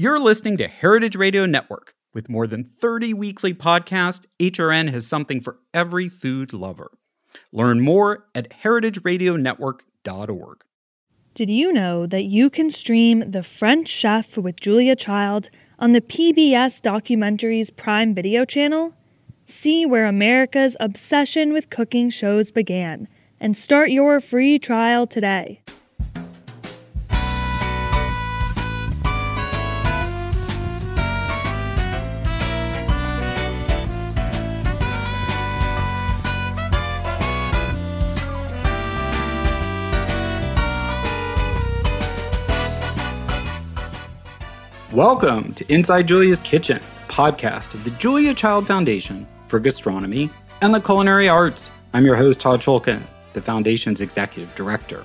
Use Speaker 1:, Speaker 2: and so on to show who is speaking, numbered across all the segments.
Speaker 1: You're listening to Heritage Radio Network. With more than 30 weekly podcasts, HRN has something for every food lover. Learn more at heritageradionetwork.org.
Speaker 2: Did you know that you can stream The French Chef with Julia Child on the PBS Documentaries Prime Video channel? See where America's obsession with cooking shows began and start your free trial today.
Speaker 1: Welcome to Inside Julia's Kitchen, podcast of the Julia Child Foundation for Gastronomy and the Culinary Arts. I'm your host, Todd Schulkin, the Foundation's Executive Director.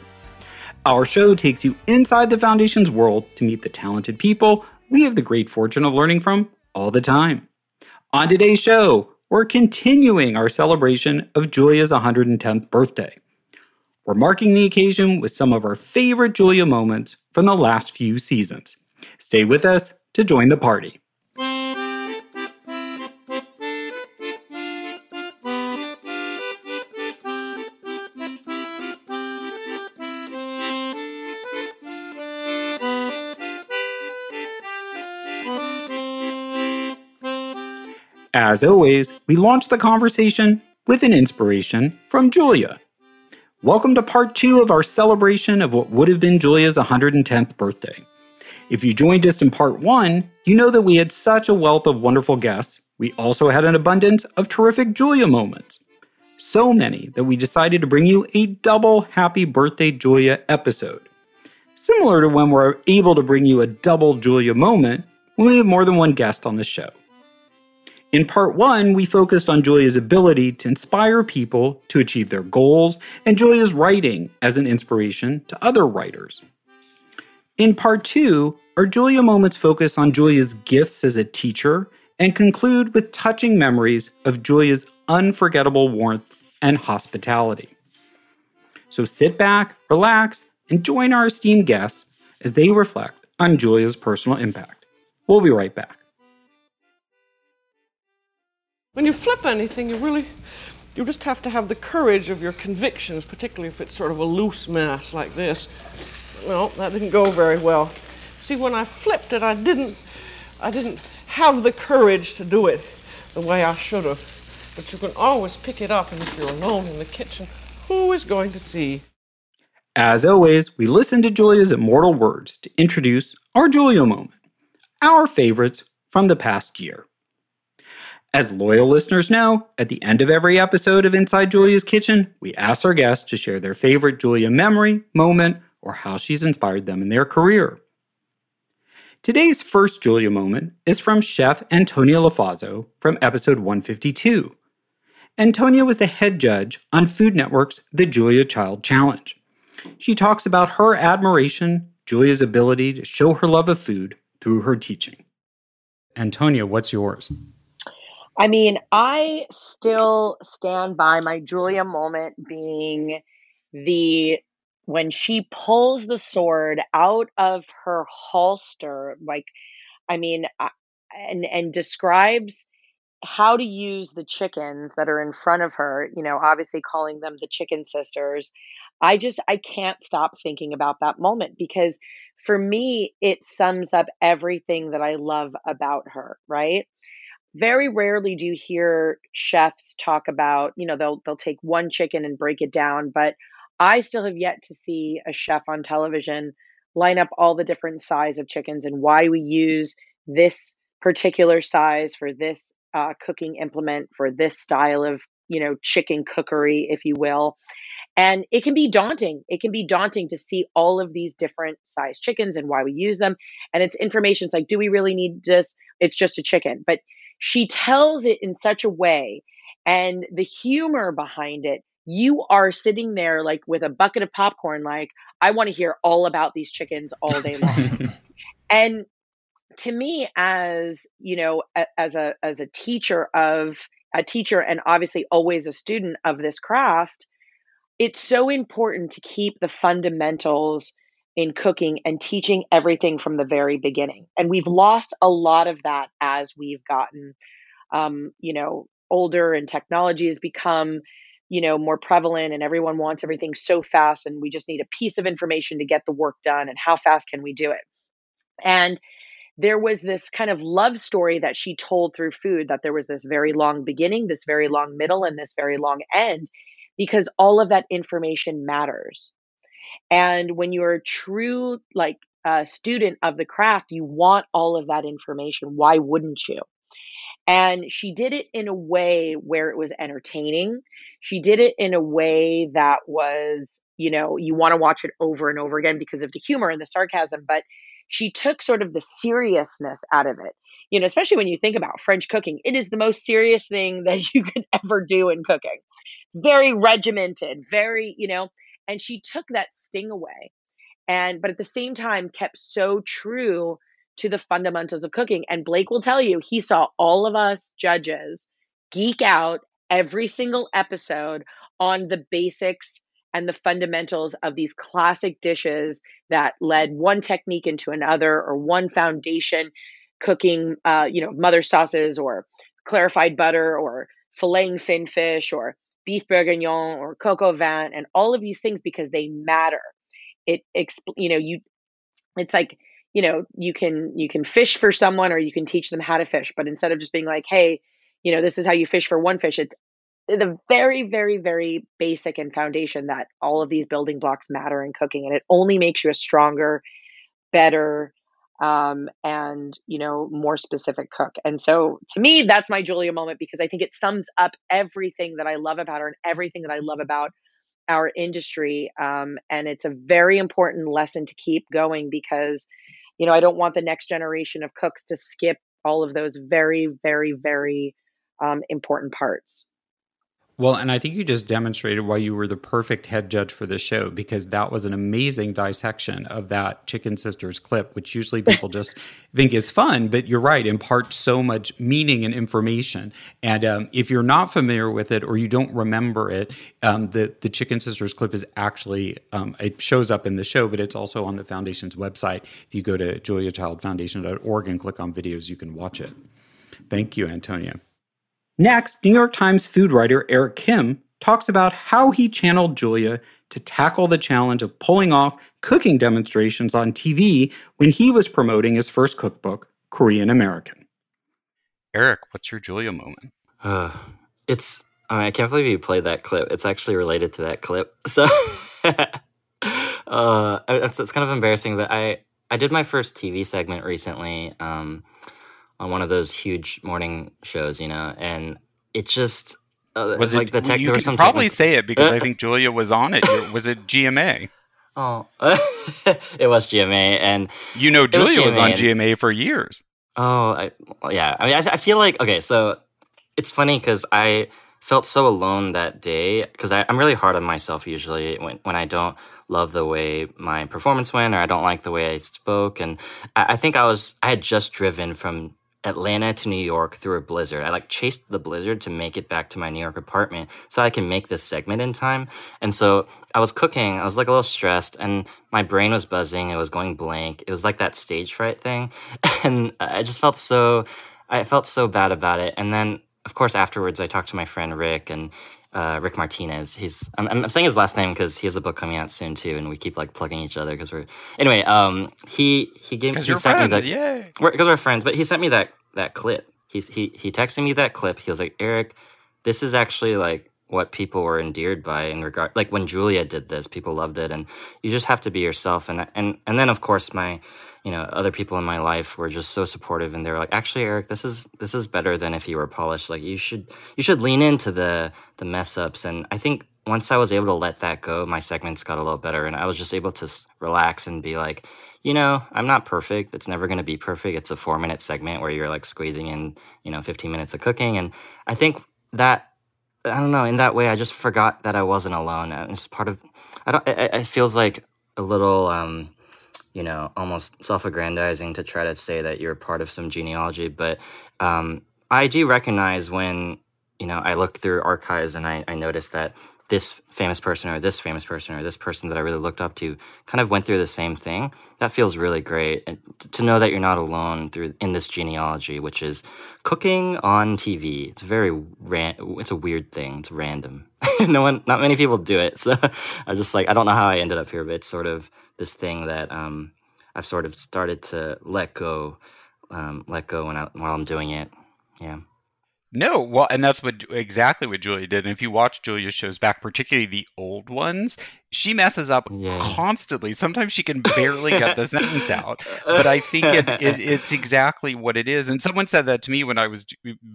Speaker 1: Our show takes you inside the Foundation's world to meet the talented people we have the great fortune of learning from all the time. On today's show, we're continuing our celebration of Julia's 110th birthday. We're marking the occasion with some of our favorite Julia moments from the last few seasons. Stay with us to join the party. As always, we launch the conversation with an inspiration from Julia. Welcome to part two of our celebration of what would have been Julia's 110th birthday. If you joined us in part one, you know that we had such a wealth of wonderful guests. We also had an abundance of terrific Julia moments. So many that we decided to bring you a double Happy Birthday Julia episode. Similar to when we're able to bring you a double Julia moment when we have more than one guest on the show. In part one, we focused on Julia's ability to inspire people to achieve their goals and Julia's writing as an inspiration to other writers. In part two, our Julia moments focus on Julia's gifts as a teacher and conclude with touching memories of Julia's unforgettable warmth and hospitality. So sit back, relax, and join our esteemed guests as they reflect on Julia's personal impact. We'll be right back.
Speaker 3: When you flip anything, you really, you just have to have the courage of your convictions, particularly if it's sort of a loose mass like this. Well, that didn't go very well. See, when I flipped it, I didn't, I didn't have the courage to do it the way I should have. But you can always pick it up, and if you're alone in the kitchen, who is going to see?
Speaker 1: As always, we listen to Julia's immortal words to introduce our Julia moment, our favorites from the past year. As loyal listeners know, at the end of every episode of Inside Julia's Kitchen, we ask our guests to share their favorite Julia memory, moment, or how she's inspired them in their career. Today's first Julia moment is from Chef Antonia Lofaso from episode 152. Antonia was the head judge on Food Network's The Julia Child Challenge. She talks about her admiration, Julia's ability to show her love of food through her teaching. Antonia, what's yours?
Speaker 4: I mean, I still stand by my Julia moment being the when she pulls the sword out of her holster, like, I mean, uh, and and describes how to use the chickens that are in front of her, you know, obviously calling them the chicken sisters. I just I can't stop thinking about that moment because for me it sums up everything that I love about her, right? Very rarely do you hear chefs talk about, you know, they'll they'll take one chicken and break it down, but I still have yet to see a chef on television line up all the different size of chickens and why we use this particular size for this uh, cooking implement for this style of you know chicken cookery if you will. And it can be daunting. It can be daunting to see all of these different size chickens and why we use them. And it's information it's like do we really need this? It's just a chicken. But she tells it in such a way and the humor behind it you are sitting there like with a bucket of popcorn like i want to hear all about these chickens all day long and to me as you know as a as a teacher of a teacher and obviously always a student of this craft it's so important to keep the fundamentals in cooking and teaching everything from the very beginning. And we've lost a lot of that as we've gotten, um, you know, older and technology has become, you know, more prevalent and everyone wants everything so fast and we just need a piece of information to get the work done and how fast can we do it? And there was this kind of love story that she told through food that there was this very long beginning, this very long middle, and this very long end because all of that information matters. And when you're a true like uh, student of the craft, you want all of that information. Why wouldn't you? And she did it in a way where it was entertaining. She did it in a way that was, you know, you want to watch it over and over again because of the humor and the sarcasm, but she took sort of the seriousness out of it. You know, especially when you think about French cooking, it is the most serious thing that you could ever do in cooking. Very regimented, very, you know, and she took that sting away and but at the same time kept so true to the fundamentals of cooking. And blake will tell you he saw all of us judges geek out every single episode on the basics and the fundamentals of these classic dishes that led one technique into another or one foundation cooking uh, you know mother sauces or clarified butter or filleting fin fish or beef bourguignon or au vin and all of these things because they matter. It exp- you know you it's like you know you can you can fish for someone or you can teach them how to fish but instead of just being like hey you know this is how you fish for one fish it's the very very very basic and foundation that all of these building blocks matter in cooking and it only makes you a stronger better um, and you know more specific cook. And so to me that's my julia moment because i think it sums up everything that i love about her and everything that i love about our industry um, and it's a very important lesson to keep going because you know i don't want the next generation of cooks to skip all of those very very very um, important parts
Speaker 1: well, and I think you just demonstrated why you were the perfect head judge for the show because that was an amazing dissection of that Chicken Sisters clip, which usually people just think is fun, but you're right, imparts so much meaning and information. And um, if you're not familiar with it or you don't remember it, um, the the Chicken Sisters clip is actually um, it shows up in the show, but it's also on the foundation's website. If you go to juliachildfoundation.org and click on videos, you can watch it. Thank you, Antonia. Next, New York Times food writer Eric Kim talks about how he channeled Julia to tackle the challenge of pulling off cooking demonstrations on TV when he was promoting his first cookbook, Korean American.
Speaker 5: Eric, what's your Julia moment?
Speaker 6: Uh, it's I, mean, I can't believe you played that clip. It's actually related to that clip. So uh, it's, it's kind of embarrassing, but I I did my first TV segment recently. Um, on one of those huge morning shows, you know, and it just
Speaker 5: uh, was like it, the tech. You there was some probably say it because I think Julia was on it. Was it GMA?
Speaker 6: Oh, it was GMA, and
Speaker 5: you know Julia was, was, on GMA for years.
Speaker 6: Oh, I, yeah. I mean, I, I feel like okay. So it's funny because I felt so alone that day because I'm really hard on myself usually when when I don't love the way my performance went or I don't like the way I spoke, and I, I think I was I had just driven from Atlanta to New York through a blizzard. I like chased the blizzard to make it back to my New York apartment so I can make this segment in time. And so I was cooking, I was like a little stressed and my brain was buzzing. It was going blank. It was like that stage fright thing. And I just felt so, I felt so bad about it. And then of course afterwards I talked to my friend Rick and uh, Rick Martinez. He's I'm, I'm, saying his last name because he has a book coming out soon too, and we keep like plugging each other because we're anyway. Um, he he gave he
Speaker 5: sent
Speaker 6: friends,
Speaker 5: me that
Speaker 6: because we're, we're friends, but he sent me that that clip. He's he he texted me that clip. He was like, Eric, this is actually like what people were endeared by in regard like when Julia did this, people loved it, and you just have to be yourself. And and and then of course my you know other people in my life were just so supportive and they were like actually eric this is this is better than if you were polished. Like you should you should lean into the the mess ups. And i think once i was able to let that go my segments got a little better and i was just able to relax and be like you know i'm not perfect. It's never going to be perfect. It's a four minute segment where you're like squeezing in you know 15 minutes of cooking. And i think that i don't know in that way i just forgot that i wasn't alone. It's part of i don't it, it feels like a little um you know, almost self-aggrandizing to try to say that you're part of some genealogy. But um, I do recognize when, you know, I look through archives and I, I notice that this famous person or this famous person or this person that I really looked up to kind of went through the same thing. That feels really great. And to know that you're not alone through in this genealogy, which is cooking on TV. It's very ran- it's a weird thing. It's random. no one not many people do it. So I'm just like I don't know how I ended up here, but it's sort of this thing that um, I've sort of started to let go um, let go when I, while I'm doing it. Yeah.
Speaker 1: No, well, and that's what exactly what Julia did. And if you watch Julia's shows back, particularly the old ones, she messes up yeah. constantly. Sometimes she can barely get the sentence out. But I think it, it, it's exactly what it is. And someone said that to me when I was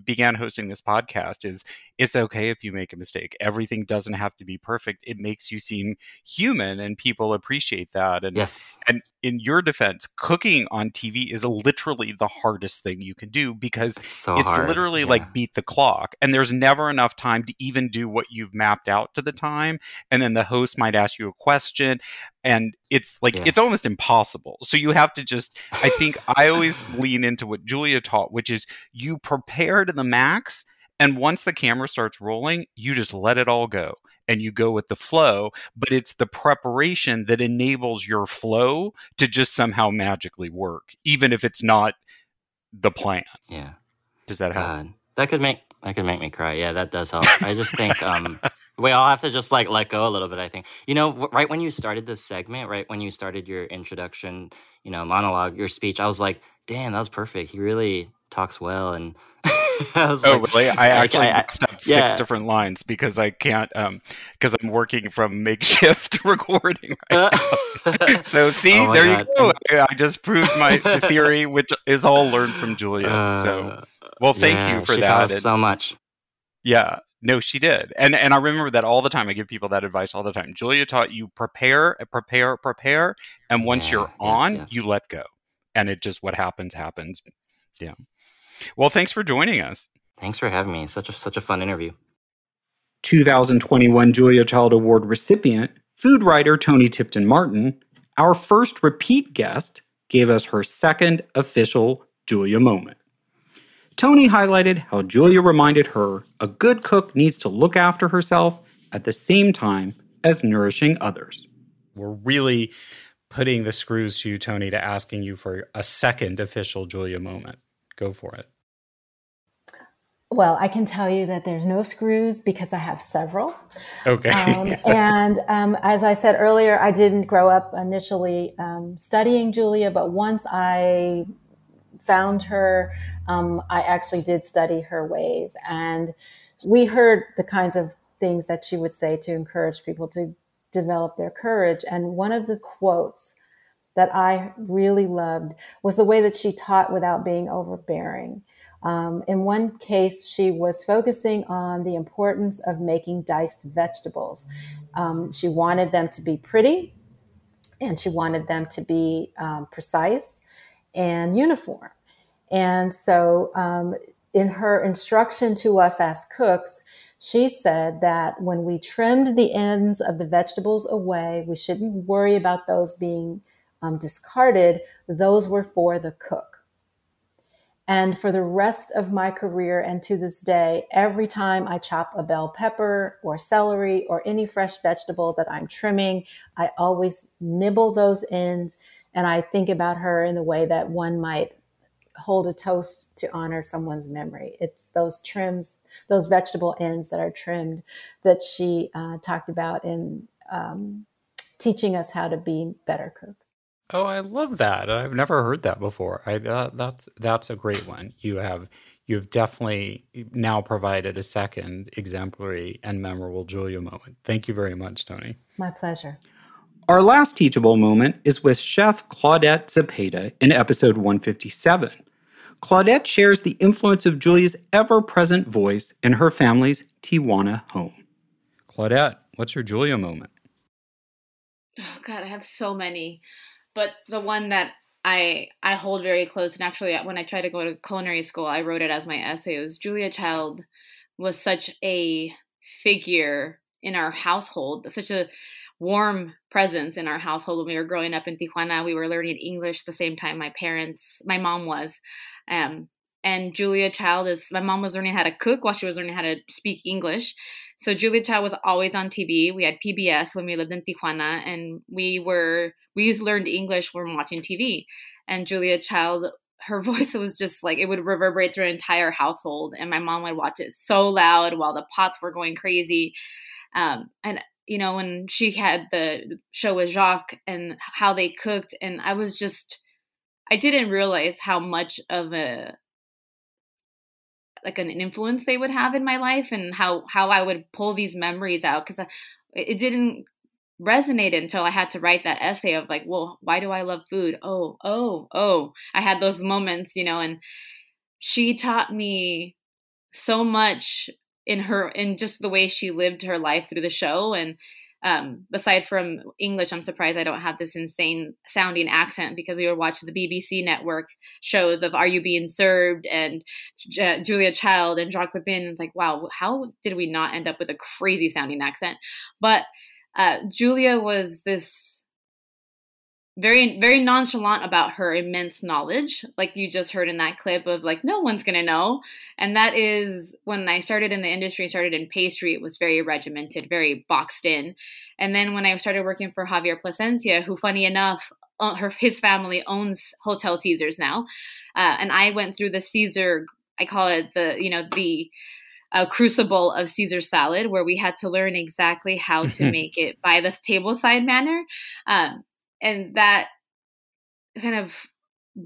Speaker 1: began hosting this podcast: is it's okay if you make a mistake. Everything doesn't have to be perfect. It makes you seem human, and people appreciate that. And
Speaker 6: yes,
Speaker 1: and in your defense, cooking on TV is literally the hardest thing you can do because it's, so it's literally yeah. like beat the clock, and there's never enough time to even do what you've mapped out to the time. And then the host might ask you a question, and it's like yeah. it's almost impossible. So you have to just. I think I always lean into what Julia taught, which is you prepare to the max, and once the camera starts rolling, you just let it all go and you go with the flow, but it's the preparation that enables your flow to just somehow magically work, even if it's not the plan.
Speaker 6: Yeah.
Speaker 1: Does that help?
Speaker 6: that could make that could make me cry. Yeah, that does help. I just think um we all have to just like let go a little bit, I think. You know, right when you started this segment, right when you started your introduction, you know, monologue, your speech, I was like, "Damn, that was perfect. He really talks well and
Speaker 1: oh, like, really? I actually I, I, six yeah. different lines because I can't, um, because I'm working from makeshift recording. Right uh, so see, oh there God. you go. I just proved my theory, which is all learned from Julia. Uh, so, well, thank
Speaker 6: yeah,
Speaker 1: you for
Speaker 6: she
Speaker 1: that.
Speaker 6: so much.
Speaker 1: Yeah. No, she did. And and I remember that all the time. I give people that advice all the time. Julia taught you prepare, prepare, prepare, and once yeah, you're on, yes. you let go. And it just what happens happens. Yeah. Well, thanks for joining us.
Speaker 6: Thanks for having me. Such a such a fun interview.
Speaker 7: 2021 Julia Child Award recipient, food writer Toni Tipton Martin, our first repeat guest, gave us her second official Julia moment. Tony highlighted how Julia reminded her a good cook needs to look after herself at the same time as nourishing others.
Speaker 8: We're really putting the screws to you, Toni, to asking you for a second official Julia moment. Go for it.
Speaker 9: Well, I can tell you that there's no screws because I have several.
Speaker 8: Okay.
Speaker 9: um, and um, as I said earlier, I didn't grow up initially um, studying Julia, but once I found her, um, I actually did study her ways. And we heard the kinds of things that she would say to encourage people to develop their courage. And one of the quotes that I really loved was the way that she taught without being overbearing. Um, in one case, she was focusing on the importance of making diced vegetables. Um, she wanted them to be pretty and she wanted them to be um, precise and uniform. And so, um, in her instruction to us as cooks, she said that when we trimmed the ends of the vegetables away, we shouldn't worry about those being um, discarded, those were for the cook. And for the rest of my career and to this day, every time I chop a bell pepper or celery or any fresh vegetable that I'm trimming, I always nibble those ends and I think about her in the way that one might hold a toast to honor someone's memory. It's those trims, those vegetable ends that are trimmed that she uh, talked about in um, teaching us how to be better cooks.
Speaker 8: Oh, I love that. I've never heard that before. I uh, that's that's a great one. You have you've definitely now provided a second exemplary and memorable Julia moment. Thank you very much, Toni.
Speaker 9: My pleasure.
Speaker 7: Our last teachable moment is with Chef Claudette Zepeda in episode 157. Claudette shares the influence of Julia's ever present voice in her family's Tijuana home.
Speaker 8: Claudette, what's your Julia moment?
Speaker 10: Oh, God, I have so many but the one that I I hold very close, and actually, when I tried to go to culinary school, I wrote it as my essay. It was Julia Child was such a figure in our household, such a warm presence in our household when we were growing up in Tijuana. We were learning English the same time my parents, my mom was. Um, and Julia Child is my mom was learning how to cook while she was learning how to speak English. So Julia Child was always on TV. We had PBS when we lived in Tijuana, and we were we learned English when watching TV. And Julia Child, her voice was just like it would reverberate through an entire household, and my mom would watch it so loud while the pots were going crazy. Um, and you know when she had the show with Jacques and how they cooked, and I was just I didn't realize how much of a like an influence they would have in my life and how how I would pull these memories out because uh, it didn't resonate until I had to write that essay of like, well, why do I love food? Oh, oh, oh. I had those moments, you know, and she taught me so much in her in just the way she lived her life through the show and um, aside from English, I'm surprised I don't have this insane sounding accent because we were watching the BBC network shows of Are You Being Served and J- Julia Child and Jacques Pepin. It's like, wow, how did we not end up with a crazy sounding accent? But uh, Julia was this very very nonchalant about her immense knowledge like you just heard in that clip of like no one's gonna know and that is when i started in the industry started in pastry it was very regimented very boxed in and then when i started working for javier plascencia who funny enough uh, her his family owns hotel caesars now uh, and i went through the caesar i call it the you know the uh, crucible of Caesar salad, where we had to learn exactly how to make it by this table side manner. Um, and that kind of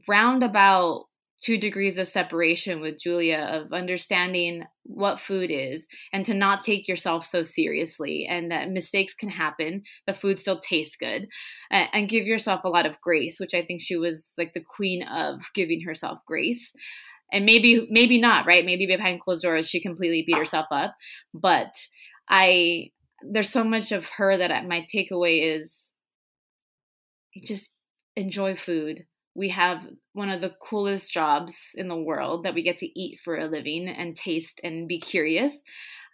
Speaker 10: roundabout two degrees of separation with Julia of understanding what food is and to not take yourself so seriously and that mistakes can happen the food still tastes good and, give yourself a lot of grace which i think she was like the queen of giving herself grace. And maybe maybe not right? Maybe behind closed doors she completely beat herself up. But i there's so much of her that my takeaway is just enjoy food. We have one of the coolest jobs in the world that we get to eat for a living and taste and be curious.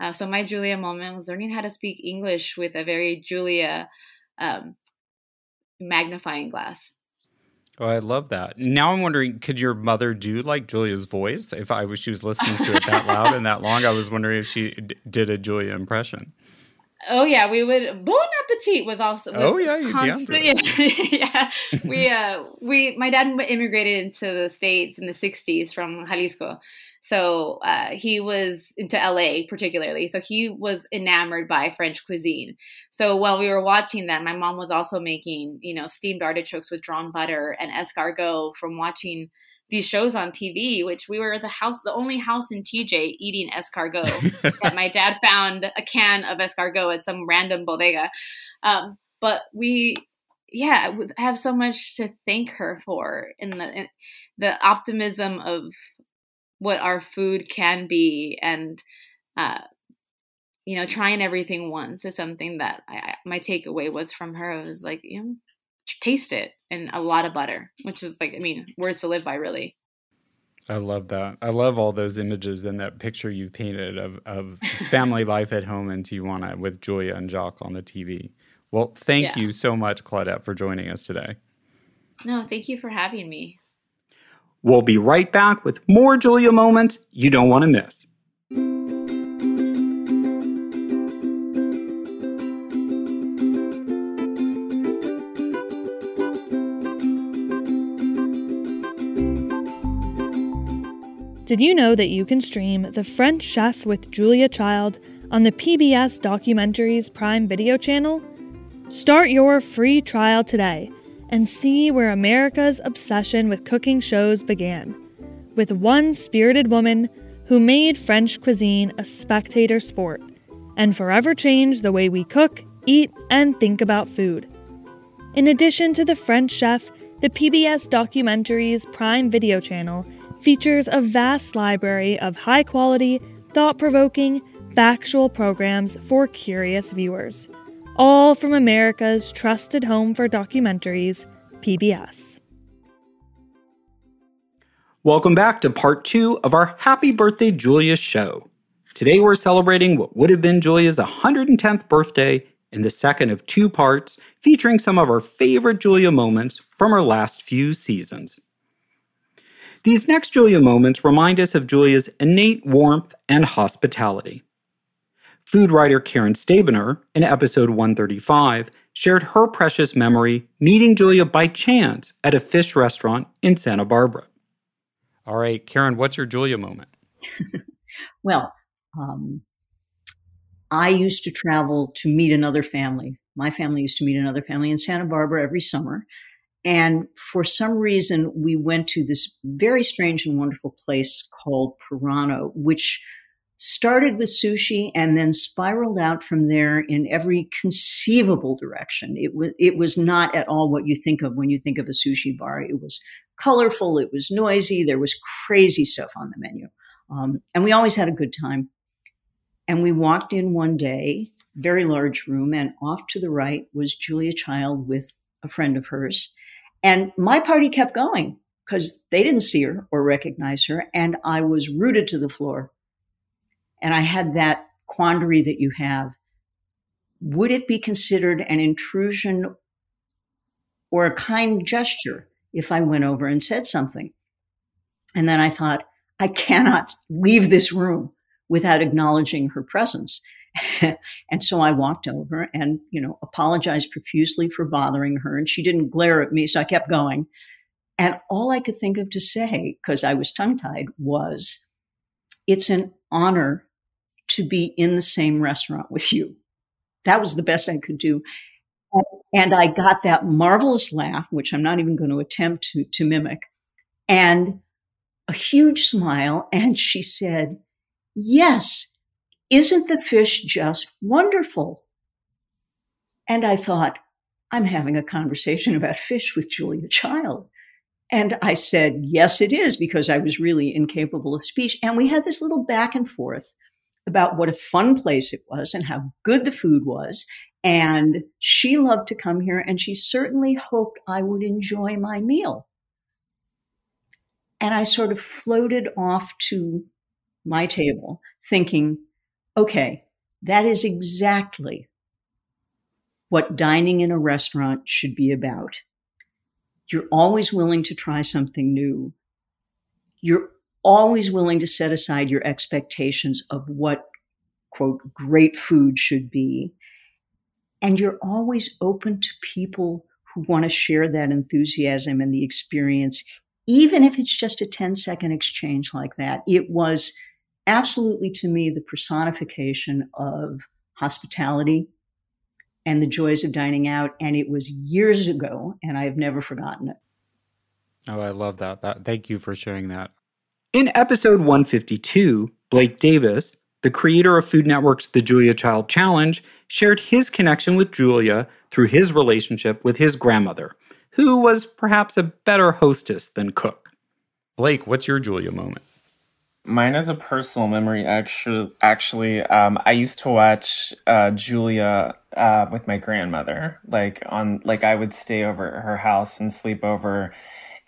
Speaker 10: Uh, so my Julia moment was learning how to speak English with a very Julia um, magnifying glass.
Speaker 11: Oh, I love that. Now I'm wondering, could your mother do like Julia's voice? If I was, she was listening to it that loud and that long, I was wondering if she d- did a Julia impression.
Speaker 10: Oh yeah, we would. Bon appetit was also. Was
Speaker 11: oh yeah, you constant,
Speaker 10: yeah, we uh we my dad immigrated into the states in the '60s from Jalisco, so uh, he was into LA particularly. So he was enamored by French cuisine. So while we were watching that, my mom was also making you know steamed artichokes with drawn butter and escargot from watching these shows on TV, which we were the house, the only house in TJ eating escargot. that my dad found a can of escargot at some random bodega. Um, but we, yeah, have so much to thank her for in the in the optimism of what our food can be, and uh, you know, trying everything once is something that I, my takeaway was from her. It was like, you know, taste it and a lot of butter, which is like, I mean, words to live by, really.
Speaker 11: I love that. I love all those images and that picture you painted of, of family life at home in Tijuana with Julia and Jacques on the TV. Well, thank yeah. you so much, Claudette, for joining us today.
Speaker 10: No, thank you for having me.
Speaker 1: We'll be right back with more Julia moments you don't want to miss.
Speaker 2: Did you know that you can stream The French Chef with Julia Child on the PBS Documentaries Prime Video channel? Start your free trial today and see where America's obsession with cooking shows began. With one spirited woman who made French cuisine a spectator sport and forever changed the way we cook, eat, and think about food. In addition to The French Chef, the PBS Documentaries Prime Video channel features a vast library of high quality, thought provoking, factual programs for curious viewers, all from America's trusted home for documentaries, PBS.
Speaker 1: Welcome back to part two of our Happy Birthday Julia show. Today we're celebrating what would have been Julia's 110th birthday in the second of two parts featuring some of our favorite Julia moments from her last few seasons. These next Julia moments remind us of Julia's innate warmth and hospitality. Food writer Karen Stabiner, in episode 135, shared her precious memory meeting Julia by chance at a fish restaurant in Santa Barbara.
Speaker 11: All right, Karen, what's your Julia moment?
Speaker 12: well, um, I used to travel to meet another family. My family used to meet another family in Santa Barbara every summer. And for some reason, we went to this very strange and wonderful place called Pirano, which started with sushi and then spiraled out from there in every conceivable direction. It was it was not at all what you think of when you think of a sushi bar. It was colorful, it was noisy, there was crazy stuff on the menu, um, and we always had a good time. And we walked in one day, very large room, and off to the right was Julia Child with a friend of hers. And my party kept going because they didn't see her or recognize her. And I was rooted to the floor. And I had that quandary that you have. Would it be considered an intrusion or a kind gesture if I went over and said something? And then I thought, I cannot leave this room without acknowledging her presence. and so I walked over and, you know, apologized profusely for bothering her. And she didn't glare at me. So I kept going. And all I could think of to say, because I was tongue tied, was it's an honor to be in the same restaurant with you. That was the best I could do. And I got that marvelous laugh, which I'm not even going to attempt to, to mimic, and a huge smile. And she said, Yes, isn't the fish just wonderful? And I thought, I'm having a conversation about fish with Julia Child. And I said, yes, it is, because I was really incapable of speech. And we had this little back and forth about what a fun place it was and how good the food was. And she loved to come here and she certainly hoped I would enjoy my meal. And I sort of floated off to my table, thinking, okay, that is exactly what dining in a restaurant should be about. You're always willing to try something new. You're always willing to set aside your expectations of what, quote, great food should be. And you're always open to people who want to share that enthusiasm and the experience, even if it's just a 10 second exchange like that. It was absolutely to me the personification of hospitality and the joys of dining out. And it was years ago, and I have never forgotten it.
Speaker 11: Oh, I love that. that thank you for sharing that.
Speaker 1: In episode 152, Blake Davis, the creator of Food Network's The Julia Child Challenge, shared his connection with Julia through his relationship with his grandmother, who was perhaps a better hostess than cook.
Speaker 11: Blake, what's your Julia moment?
Speaker 13: Mine is a personal memory. Actually, actually, um, I used to watch uh, Julia uh, with my grandmother. Like on, like I would stay over at her house and sleep over,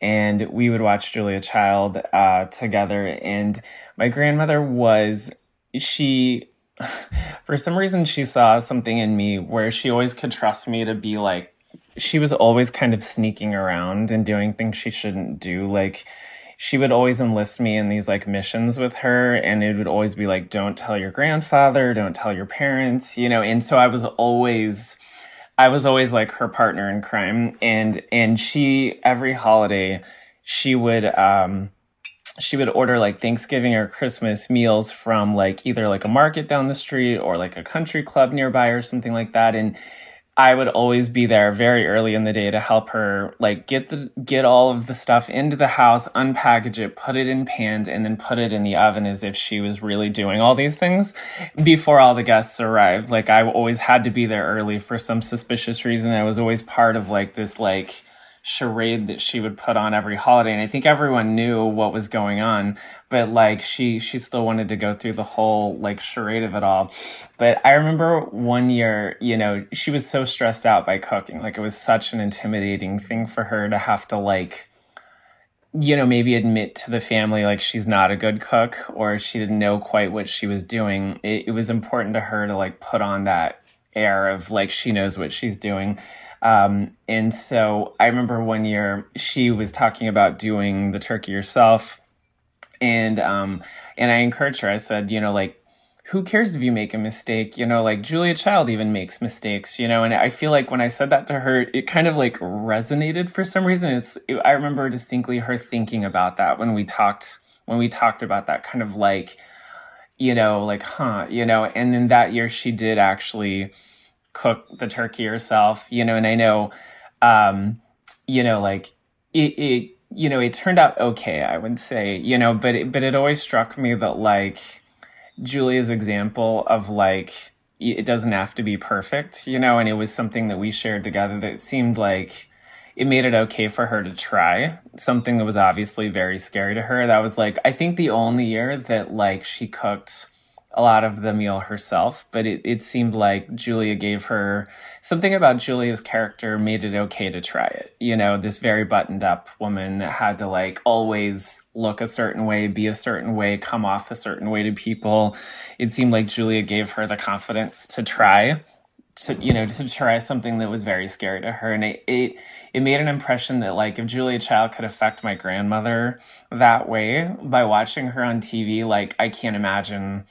Speaker 13: and we would watch Julia Child uh, together. And my grandmother was she. For some reason, she saw something in me where she always could trust me to be like. She was always kind of sneaking around and doing things she shouldn't do, like she would always enlist me in these like missions with her and it would always be like don't tell your grandfather don't tell your parents you know and so i was always i was always like her partner in crime and and she every holiday she would um she would order like Thanksgiving or Christmas meals from like either like a market down the street or like a country club nearby or something like that. And I would always be there very early in the day to help her like get the get all of the stuff into the house, unpackage it, put it in pans, and then put it in the oven as if she was really doing all these things before all the guests arrived. Like I always had to be there early for some suspicious reason. I was always part of like this like charade that she would put on every holiday and i think everyone knew what was going on but like she she still wanted to go through the whole like charade of it all. But i remember one year you know she was so stressed out by cooking like it was such an intimidating thing for her to have to like you know maybe admit to the family like she's not a good cook or she didn't know quite what she was doing. It, it was important to her to like put on that air of like she knows what she's doing Um, and so I remember one year she was talking about doing the turkey herself. And um, and I encouraged her. I said, you know, like who cares if you make a mistake? You know, like Julia Child even makes mistakes, you know, and I feel like when I said that to her, it kind of like resonated for some reason. It's, it, I remember distinctly her thinking about that when we talked, when we talked about that kind of like, you know, like, huh, you know, and then that year she did actually cook the turkey herself, you know, and I know, um, you know, like it, it, you know, it turned out okay, I would say, you know, but it, but it always struck me that like, Julia's example of like it doesn't have to be perfect, you know, and it was something that we shared together that seemed like it made it okay for her to try something that was obviously very scary to her. That was like I think the only year that like she cooked a lot of the meal herself, but it, it seemed like Julia gave her something about Julia's character made it okay to try it. You know, this very buttoned up woman that had to like always look a certain way, be a certain way, come off a certain way to people. It seemed like Julia gave her the confidence to try to you know to try something that was very scary to her and it, it it made an impression that like if julia child could affect my grandmother that way by watching her on tv like i can't imagine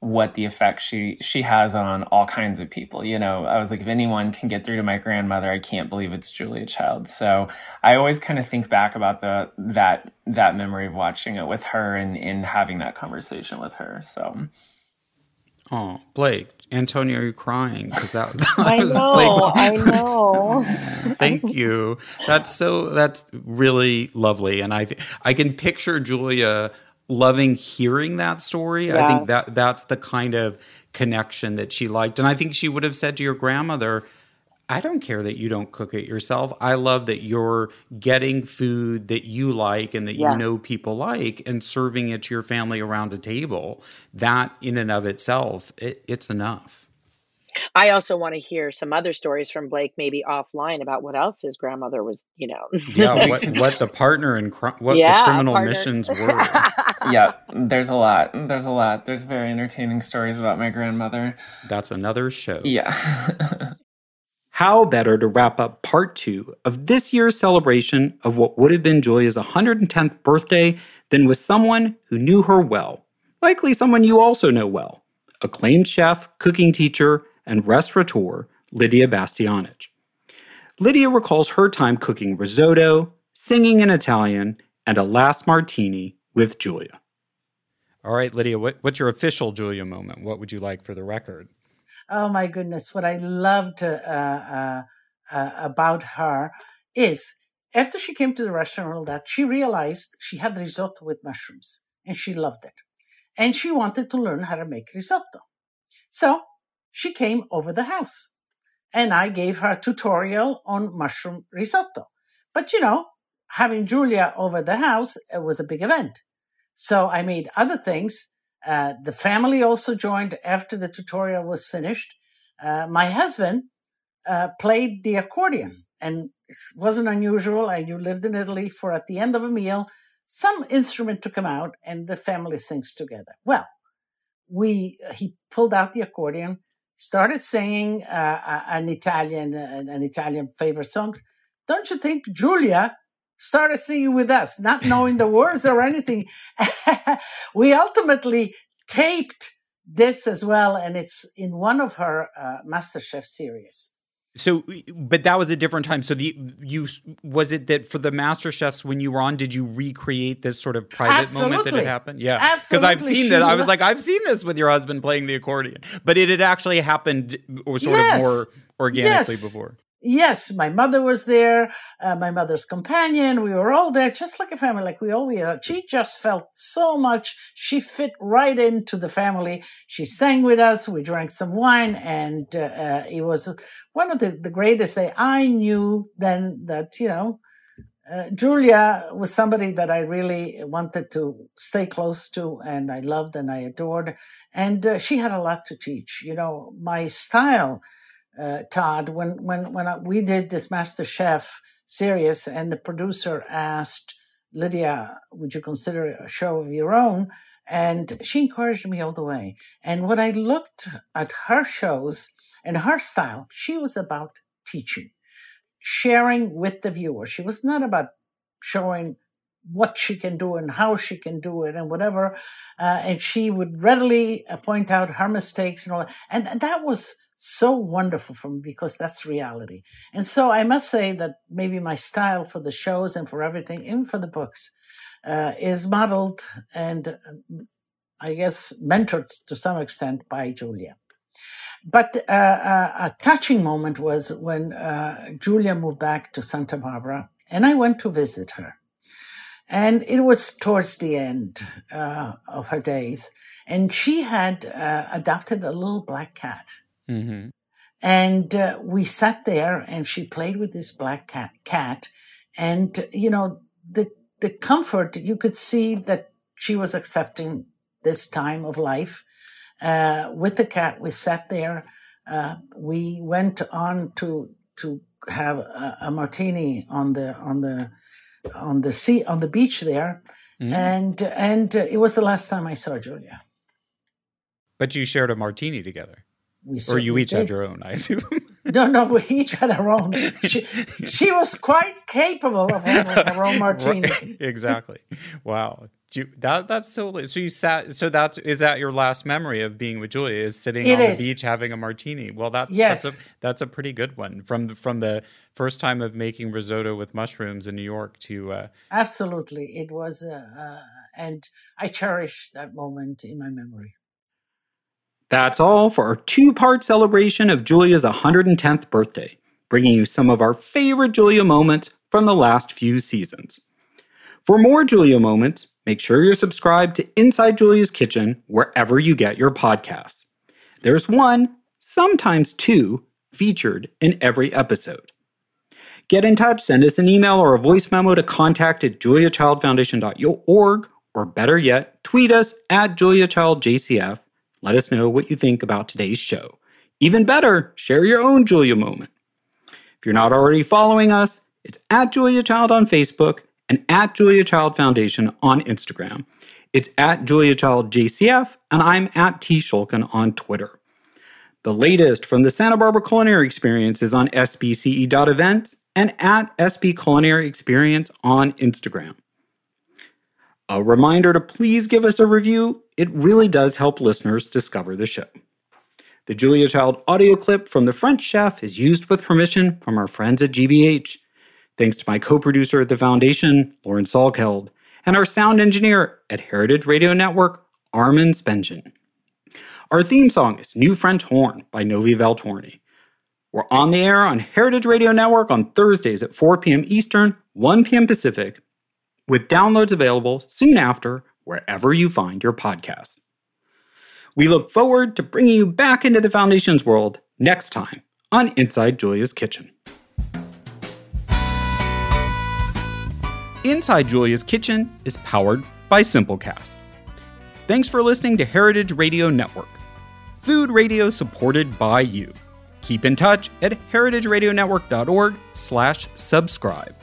Speaker 13: what the effect she she has on all kinds of people. You know, I was like, if anyone can get through to my grandmother, I can't believe it's Julia Child. So I always kind of think back about the that that memory of watching it with her and in having that conversation with her. So.
Speaker 11: Oh, Blake, Antonia, are you crying? Because that,
Speaker 4: I know, I know.
Speaker 11: Thank you. That's so. That's really lovely, and I I can picture Julia loving hearing that story. Yeah. I think that that's the kind of connection that she liked. And I think she would have said to your grandmother, I don't care that you don't cook it yourself. I love that you're getting food that you like and that yeah. you know people like and serving it to your family around a table. That in and of itself, it, it's enough.
Speaker 4: I also want to hear some other stories from Blake, maybe offline, about what else his grandmother was, you know.
Speaker 11: yeah, what, what the partner and cr- what yeah, the criminal partner. missions were.
Speaker 13: yeah, there's a lot. There's a lot. There's very entertaining stories about my grandmother.
Speaker 11: That's another show.
Speaker 13: Yeah.
Speaker 1: How better to wrap up part two of this year's celebration of what would have been Julia's 110th birthday than with someone who knew her well? Likely someone you also know well acclaimed chef, cooking teacher, and restaurateur Lydia Bastianich. Lydia recalls her time cooking risotto, singing in Italian, and a last martini with Julia.
Speaker 11: All right, Lydia, what, what's your official Julia moment? What would you like for the record?
Speaker 14: Oh my goodness! What I loved uh, uh, uh, about her is after she came to the restaurant, all that she realized she had risotto with mushrooms, and she loved it, and she wanted to learn how to make risotto. So she came over the house and I gave her a tutorial on mushroom risotto. But you know, having Julia over the house, it was a big event. So I made other things. Uh, the family also joined after the tutorial was finished. Uh, my husband uh, played the accordion and it wasn't unusual. And you lived in Italy for at the end of a meal, some instrument to come out and the family sings together. Well, we, he pulled out the accordion started singing uh, an Italian, uh, an Italian favorite song. Don't you think Julia started singing with us, not knowing the words or anything? we ultimately taped this as well, and it's in one of her uh, MasterChef series.
Speaker 11: So, but that was a different time. So the you was it that for the Master Chefs when you were on, did you recreate this sort of private Absolutely. moment that had happened? Yeah, absolutely.
Speaker 14: because
Speaker 11: I've seen that. I was like, I've seen this with your husband playing the accordion, but it had actually happened or sort yes. of more organically yes. before.
Speaker 14: Yes, my mother was there, uh, my mother's companion. We were all there, just like a family, like we always are. She just felt so much. She fit right into the family. She sang with us. We drank some wine, and uh, uh, it was one of the, the greatest day. I knew then that, you know, uh, Julia was somebody that I really wanted to stay close to and I loved and I adored. And uh, she had a lot to teach. You know, my style uh, Todd, when when when I, we did this Master Chef series, and the producer asked Lydia, "Would you consider a show of your own?" And she encouraged me all the way. And when I looked at her shows and her style, she was about teaching. sharing with the viewer. She was not about showing what she can do and how she can do it and whatever. Uh, and she would readily uh, point out her mistakes and all that. And that was so wonderful for me because that's reality. And so I must say that maybe my style for the shows and for everything, even for the books, uh, is modeled and I guess mentored to some extent by Julia. But uh, uh, a touching moment was when uh, Julia moved back to Santa Barbara and I went to visit her. And it was towards the end uh, of her days. And she had uh, adopted a little black cat. Mm-hmm. And uh, we sat there and she played with this black cat, cat. And, you know, the, the comfort, you could see that she was accepting this time of life. Uh, with the cat, we sat there. Uh, we went on to, to have a, a martini on the, on the, on the sea on the beach there, mm-hmm. and and uh, it was the last time I saw Julia.
Speaker 11: But you shared a martini together, or you each did. had your own, I assume.
Speaker 14: No, no, we each had our own. She, she was quite capable of having her own martini.
Speaker 11: Right. Exactly. Wow. You, that that's so. So you sat. So that's is that your last memory of being with Julia? Is sitting it on is. the beach having a martini? Well, that's yes. that's a that's a pretty good one from from the first time of making risotto with mushrooms in New York to. Uh,
Speaker 14: Absolutely, it was, uh, uh, and I cherish that moment in my memory.
Speaker 1: That's all for our two-part celebration of Julia's 110th birthday, bringing you some of our favorite Julia moments from the last few seasons. For more Julia moments, make sure you're subscribed to Inside Julia's Kitchen wherever you get your podcasts. There's one, sometimes two, featured in every episode. Get in touch, send us an email or a voice memo to contact at juliachildfoundation.org, or better yet, tweet us at juliachildjcf. Let us know what you think about today's show. Even better, share your own Julia moment. If you're not already following us, it's at Julia Child on Facebook and at Julia Child Foundation on Instagram. It's at Julia Child JCF, and I'm at T Schulkin on Twitter. The latest from the Santa Barbara Culinary Experience is on sbce.events and at SB Culinary Experience on Instagram. A reminder to please give us a review. It really does help listeners discover the show. The Julia Child audio clip from The French Chef is used with permission from our friends at GBH. Thanks to my co producer at the Foundation, Lauren Salkeld, and our sound engineer at Heritage Radio Network, Armin Spengen. Our theme song is New French Horn by Novi Valtorni. We're on the air on Heritage Radio Network on Thursdays at 4 p.m. Eastern, 1 p.m. Pacific, with downloads available soon after wherever you find your podcasts. We look forward to bringing you back into the Foundation's world next time on Inside Julia's Kitchen. Inside Julia's Kitchen is powered by Simplecast. Thanks for listening to Heritage Radio Network, food radio supported by you. Keep in touch at heritageradionetwork.org/subscribe.